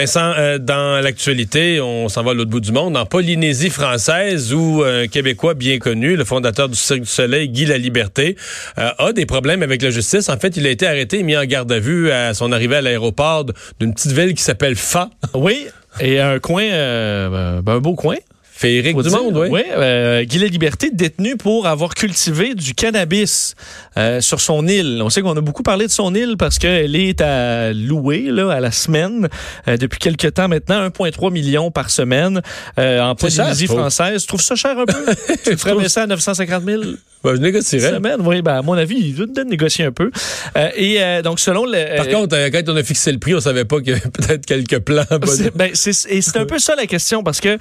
Vincent, euh, dans l'actualité, on s'en va à l'autre bout du monde, en Polynésie française, où un Québécois bien connu, le fondateur du Cirque du Soleil, Guy Laliberté, euh, a des problèmes avec la justice. En fait, il a été arrêté et mis en garde à vue à son arrivée à l'aéroport d'une petite ville qui s'appelle Fa. Oui, et un coin, euh, ben, un beau coin. Féerique du monde, oui. Oui, euh, Guy Liberté détenu pour avoir cultivé du cannabis euh, sur son île. On sait qu'on a beaucoup parlé de son île parce qu'elle est à louer là, à la semaine euh, depuis quelques temps maintenant, 1,3 million par semaine en Polynésie française. Tu trouves ça cher un peu? tu ferais ça à 950 000? Ben, je négocierais. Semaine, oui, ben, à mon avis, il doit négocier un peu. Et donc, selon le. Par contre, quand on a fixé le prix, on savait pas qu'il y avait peut-être quelques plans. C'est, ben, c'est, et c'est un peu ça la question parce que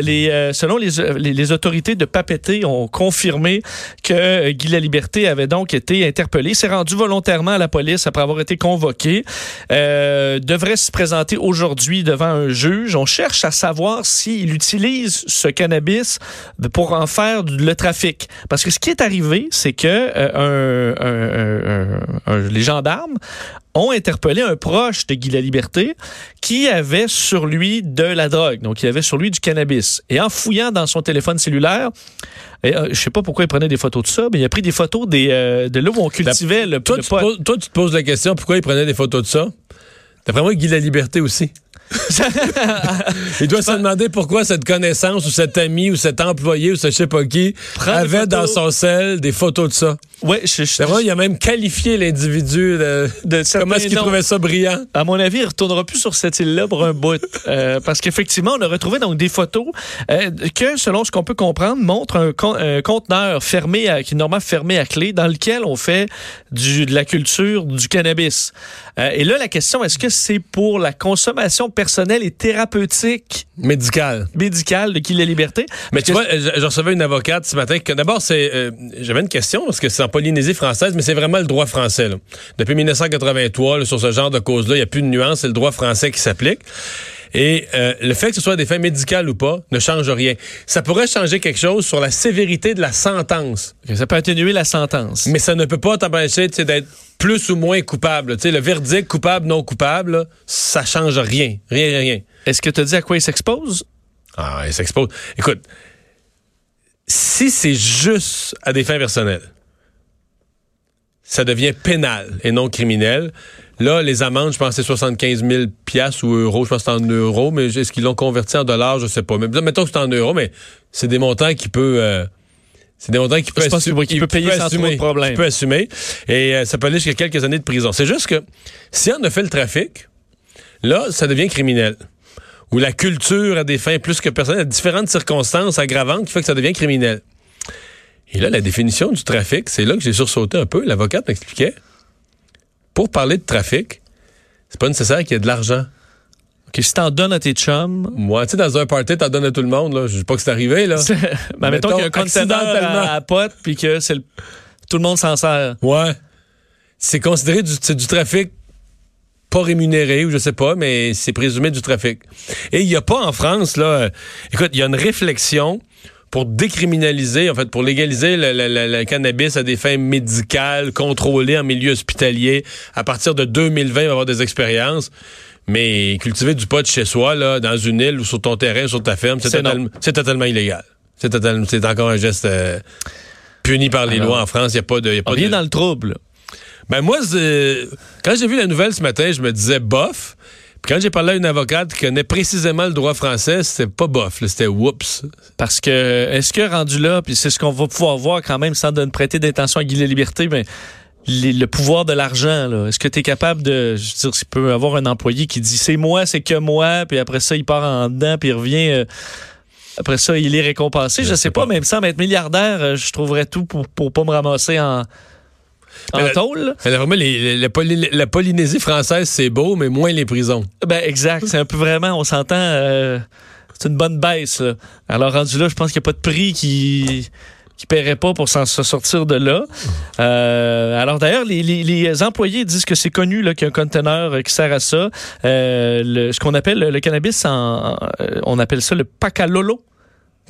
les, euh, selon les, les, autorités de Papeete ont confirmé que Guy La Liberté avait donc été interpellé, s'est rendu volontairement à la police après avoir été convoqué, devrait se présenter aujourd'hui devant un juge. On cherche à savoir s'il utilise ce cannabis pour en faire le trafic. Parce que ce qui est arrivé, c'est que euh, les gendarmes ont interpellé un proche de Guy La Liberté qui avait sur lui de la drogue. Donc, il avait sur lui du cannabis. Et en fouillant dans son téléphone cellulaire, et, euh, je sais pas pourquoi il prenait des photos de ça, mais il a pris des photos des, euh, de là où on cultivait le, toi, le tu poses, toi, tu te poses la question pourquoi il prenait des photos de ça? D'après moi, Guy La Liberté aussi. Il doit se demander pourquoi cette connaissance ou cet ami ou cet employé ou ce je sais pas qui Prends avait dans son sel des photos de ça. Ouais, je, je, vrai, il a même qualifié l'individu de, de comment est-ce qu'il trouvait ça brillant? À mon avis, il retournera plus sur cette île-là pour un bout, euh, parce qu'effectivement, on a retrouvé donc des photos euh, que, selon ce qu'on peut comprendre, montrent un, con, un, conteneur fermé, à, qui est normalement fermé à clé, dans lequel on fait du, de la culture du cannabis. Euh, et là, la question, est-ce que c'est pour la consommation personnelle et thérapeutique médicale médicale de qui la liberté Mais tu vois, je, je, recevais une avocate ce matin que d'abord c'est euh, j'avais une question parce que c'est en Polynésie française mais c'est vraiment le droit français là. Depuis 1983 là, sur ce genre de cause-là, il y a plus de nuances, c'est le droit français qui s'applique. Et euh, le fait que ce soit des fins médicales ou pas ne change rien. Ça pourrait changer quelque chose sur la sévérité de la sentence. Ça peut atténuer la sentence. Mais ça ne peut pas t'empêcher d'être plus ou moins coupable. le verdict coupable, non coupable, là, ça change rien. Rien, rien. Est-ce que tu as dit à quoi il s'expose? Ah, il s'expose. Écoute, si c'est juste à des fins personnelles, ça devient pénal et non criminel. Là, les amendes, je pense c'est 75 000 piastres ou euros. Je pense que c'est en euros, mais est-ce qu'ils l'ont converti en dollars? Je sais pas. Mais mettons que c'est en euros, mais c'est des montants qui peuvent... Euh, c'est des montants qui peut, assumer, peut, qui peut payer sans assumer, trop de peut assumer. Et euh, ça peut aller jusqu'à quelques années de prison. C'est juste que si on a fait le trafic, là, ça devient criminel. Ou la culture à des fins plus que personnelles, à différentes circonstances aggravantes qui fait que ça devient criminel. Et là, la définition du trafic, c'est là que j'ai sursauté un peu. L'avocate m'expliquait. Pour parler de trafic, c'est pas nécessaire qu'il y ait de l'argent. OK, si t'en donnes à tes chums. Moi, tu sais, dans un party, t'en donnes à tout le monde, là. Je sais pas que c'est arrivé, là. ben, mettons, mettons qu'il y a un conteneur à, à pote, puis que c'est le... tout le monde s'en sert. Ouais. C'est considéré du, du trafic pas rémunéré ou je sais pas, mais c'est présumé du trafic. Et il y a pas en France, là, euh, écoute, il y a une réflexion pour décriminaliser, en fait, pour légaliser le, le, le, le, cannabis à des fins médicales, contrôlées en milieu hospitalier. À partir de 2020, il va y avoir des expériences. Mais cultiver du pot chez soi, là, dans une île ou sur ton terrain, sur ta ferme, c'est totalement, totalement, illégal. C'est totalement, c'est encore un geste euh, puni par les Alors, lois en France. Il y a pas de, y a pas on de... dans le trouble. Ben moi, quand j'ai vu la nouvelle ce matin, je me disais bof. Puis quand j'ai parlé à une avocate qui connaît précisément le droit français, c'était pas bof, c'était whoops. Parce que, est-ce que rendu là, puis c'est ce qu'on va pouvoir voir quand même sans donner prêter d'intention à Guy Liberté, mais les, le pouvoir de l'argent, est-ce que tu es capable de, je veux dire, s'il peut avoir un employé qui dit c'est moi, c'est que moi, puis après ça, il part en dedans, puis il revient. Euh, après ça, il est récompensé. Je, je sais pas, pas, même sans être milliardaire, euh, je trouverais tout pour, pour pas me ramasser en, en la, tôle. vraiment, les, la, Poly, la, Polynésie française, c'est beau, mais moins les prisons. Ben exact. C'est un peu vraiment, on s'entend, euh, c'est une bonne baisse. Là. Alors rendu là, je pense qu'il n'y a pas de prix qui qui paierait pas pour s'en sortir de là. Euh, alors d'ailleurs, les, les, les, employés disent que c'est connu qu'il y a un conteneur qui sert à ça. Euh, le, ce qu'on appelle le, cannabis, en, on appelle ça le pacalolo.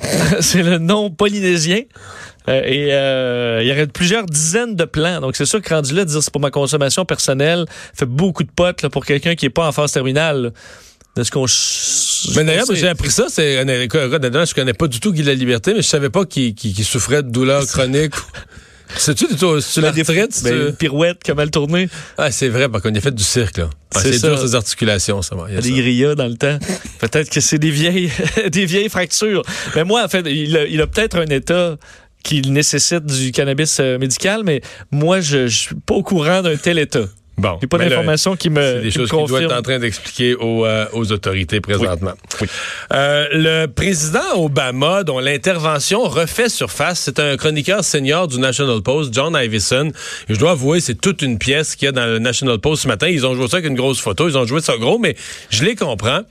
c'est le nom polynésien. Euh, et euh, il y aurait plusieurs dizaines de plans. Donc, c'est sûr que rendu là, dire c'est pour ma consommation personnelle, fait beaucoup de potes là, pour quelqu'un qui est pas en phase terminale. de ce qu'on. Mais d'ailleurs, j'ai appris ça. C'est je connais pas du tout Guy Liberté, mais je savais pas qu'il souffrait de douleurs chroniques. C'est-tu sur la retraite? Ben, une pirouette, comment elle tournait? Ah, c'est vrai, parce qu'on a fait du cirque, là. Ah, c'est dur, ces articulations, ça va. Des grillas dans le temps. peut-être que c'est des vieilles, des vieilles fractures. Mais moi, en fait, il a, peut-être un état qui nécessite du cannabis euh, médical, mais moi, je, je suis pas au courant d'un tel état. Bon, Il n'y a pas d'informations qui me C'est des choses qu'il doit être en train d'expliquer aux, euh, aux, autorités présentement. Euh, le président Obama, dont l'intervention refait surface, c'est un chroniqueur senior du National Post, John Ivison. je dois avouer, c'est toute une pièce qu'il y a dans le National Post ce matin. Ils ont joué ça avec une grosse photo, ils ont joué ça gros, mais je les comprends.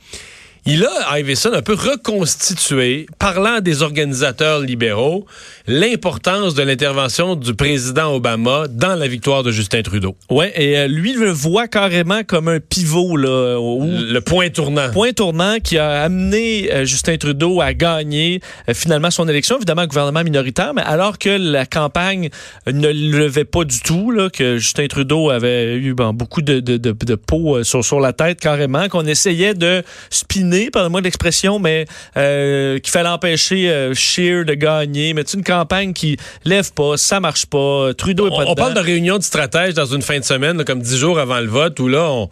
Il a, Iveson, un peu reconstitué, parlant des organisateurs libéraux, l'importance de l'intervention du président Obama dans la victoire de Justin Trudeau. Ouais, et euh, lui le voit carrément comme un pivot là, le point tournant. Point tournant qui a amené euh, Justin Trudeau à gagner euh, finalement son élection, évidemment un gouvernement minoritaire, mais alors que la campagne ne levait pas du tout, là, que Justin Trudeau avait eu beaucoup de, de, de, de peau sur, sur la tête carrément, qu'on essayait de spinner, pardonnez-moi l'expression, mais qu'il fallait empêcher Scheer de gagner, mais une campagne qui lève pas, ça marche pas, Trudeau est pas On, on parle de réunion de stratège dans une fin de semaine, comme dix jours avant le vote, où là, on,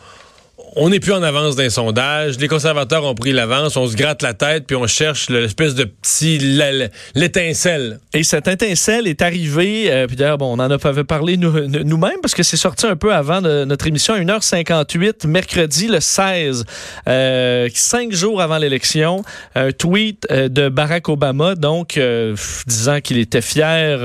on n'est plus en avance d'un sondage. Les conservateurs ont pris l'avance. On se gratte la tête puis on cherche l'espèce de petit l'étincelle. Et cette étincelle est arrivée. Euh, puis d'ailleurs, bon, on en avait parlé nous-mêmes parce que c'est sorti un peu avant notre émission à 1h58 mercredi le 16, euh, cinq jours avant l'élection, un tweet euh, de Barack Obama, donc disant qu'il était fier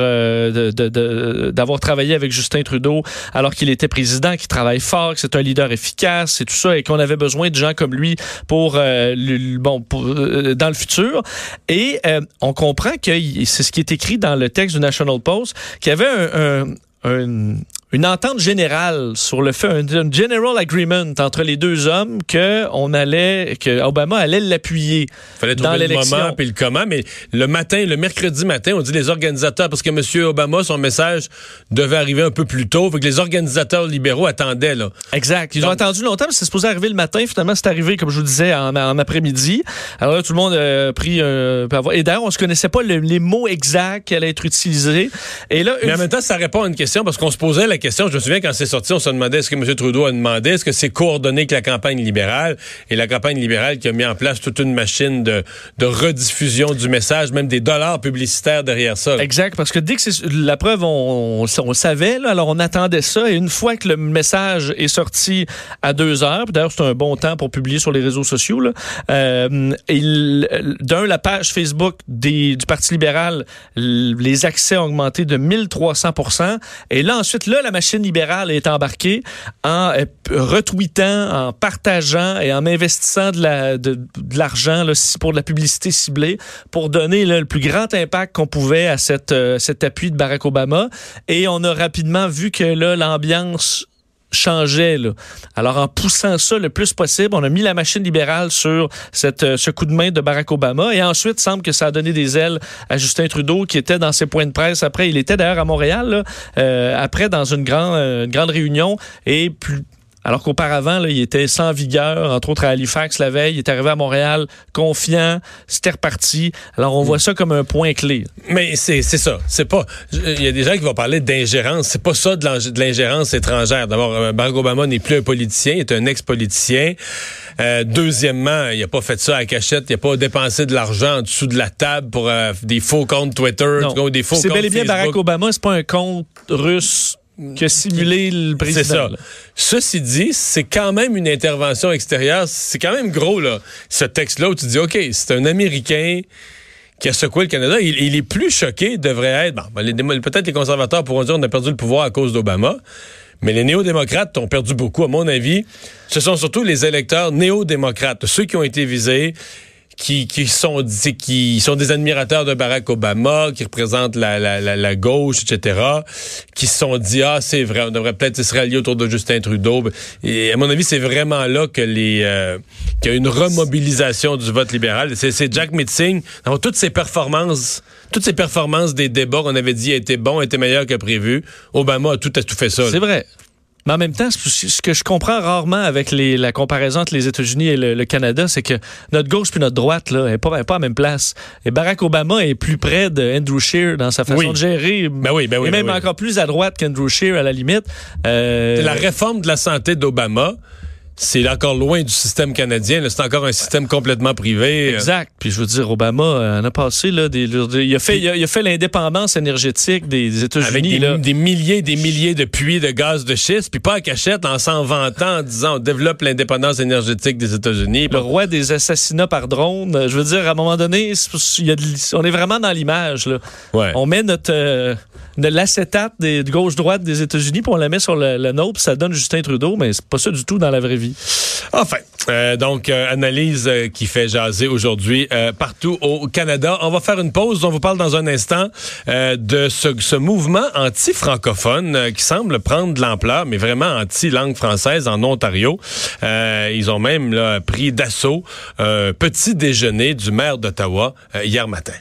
d'avoir travaillé avec Justin Trudeau alors qu'il était président, qu'il travaille fort, que c'est un leader efficace et tout et qu'on avait besoin de gens comme lui pour, euh, bon, euh, dans le futur. Et euh, on comprend que c'est ce qui est écrit dans le texte du National Post, qu'il y avait un, un, une entente générale sur le fait, un, general agreement entre les deux hommes que on allait, que Obama allait l'appuyer. Fallait trouver le moment puis le comment, mais le matin, le mercredi matin, on dit les organisateurs parce que M. Obama, son message devait arriver un peu plus tôt, fait que les organisateurs libéraux attendaient là. Exact. Ils ont attendu longtemps, mais c'est supposé arriver le matin. Finalement, c'est arrivé, comme je vous disais, en, après-midi. Alors là, tout le monde a pris un. Et d'ailleurs, on se connaissait pas les mots exacts qui allaient être utilisés. Et là, mais en même temps, ça répond à une question parce qu'on se posait la question, je me souviens quand c'est sorti, on se demandait est-ce que M. Trudeau a demandé, est-ce que c'est coordonné avec la campagne libérale? Et la campagne libérale qui a mis en place toute une machine de, de rediffusion du message, même des dollars publicitaires derrière ça. Exact, parce que dès que c'est la preuve, on, on, savait, là, alors on attendait ça. Et une fois que le message est sorti à deux heures, d'ailleurs c'est un bon temps pour publier sur les réseaux sociaux, là, euh, d'un, la page Facebook des, du Parti libéral, les accès ont augmenté de 1300% et là ensuite, là, la machine libérale est embarquée en euh, retweetant, en partageant et en investissant de l'argent pour de la publicité ciblée pour donner le plus grand impact qu'on pouvait à euh, cet appui de Barack Obama. Et on a rapidement vu que l'ambiance changeait. Là. Alors, en poussant ça le plus possible, on a mis la machine libérale sur cette, euh, ce coup de main de Barack Obama. Et ensuite, il semble que ça a donné des ailes à Justin Trudeau, qui était dans ses points de presse. Après, il était d'ailleurs à Montréal, là, euh, après, dans une, grand, euh, une grande réunion. Et plus alors qu'auparavant, il était sans vigueur, entre autres à Halifax la veille, il est arrivé à Montréal confiant, c'était reparti. Alors on voit ça comme un point clé. Mais c'est ça, c'est pas il y a des gens qui vont parler d'ingérence, c'est pas ça de l'ingérence étrangère. D'abord euh, Barack Obama n'est plus un politicien, il est un ex-politicien. Euh, deuxièmement, il a pas fait ça à cachette, il a pas dépensé de l'argent en dessous de la table pour euh, des faux comptes Twitter, des faux comptes C'est bel et bien Barack Obama, c'est pas un compte russe que simuler le président. C'est ça. Ceci dit, c'est quand même une intervention extérieure. C'est quand même gros, là. Ce texte-là où tu dis, OK, c'est un Américain qui a secoué le Canada. Il, est plus choqué, devrait être. Bon, peut-être les conservateurs pourront dire on a perdu le pouvoir à cause d'Obama. Mais les néo-démocrates ont perdu beaucoup, à mon avis. Ce sont surtout les électeurs néo-démocrates, ceux qui ont été visés qui, qui, sont, qui sont des admirateurs de Barack Obama, qui représentent la, la, la, gauche, etc., qui se sont dit, ah, c'est vrai, on devrait peut-être se rallier autour de Justin Trudeau. Et à mon avis, c'est vraiment là que les euh, qu'il y a une remobilisation du vote libéral. C'est Jack Mitzing, dans toutes ses performances, toutes ses performances des débats qu'on avait dit étaient bons, étaient meilleurs que prévu. Obama a tout, a tout fait ça. C'est vrai. Mais en même temps, ce que je comprends rarement avec les, la comparaison entre les États-Unis et le, Canada, c'est que notre gauche puis notre droite là, est pas, pas à la même place. Et Barack Obama est plus près de Andrew Scheer dans sa façon de gérer. Ben oui, ben oui, et même ben encore plus à droite qu'Andrew Scheer à la limite. Euh... La réforme de la santé d'Obama c'est encore loin du système canadien. C'est encore un système complètement privé. Exact. Puis je veux dire, Obama euh, en a passé là, des, il a fait, il a, fait l'indépendance énergétique des États-Unis. Avec des, milliers, des milliers de puits de gaz de schiste, puis pas à cachette en s'en vantant, en disant on développe l'indépendance énergétique des États-Unis. Le roi des assassinats par drone. Je veux dire, à un moment donné, on est vraiment dans l'image. Ouais. On met notre euh, de l'acétate de gauche-droite des États-Unis, puis on la met sur le, le nôtre, ça donne Justin Trudeau, mais c'est pas ça du tout dans la vraie vie. Enfin, euh, donc, euh, analyse euh, qui fait jaser aujourd'hui partout au Canada. On va faire une pause. On vous parle dans un instant de ce, mouvement anti-francophone qui semble prendre de l'ampleur, mais vraiment anti-langue française en Ontario. ils ont même pris d'assaut un petit déjeuner du maire d'Ottawa hier matin.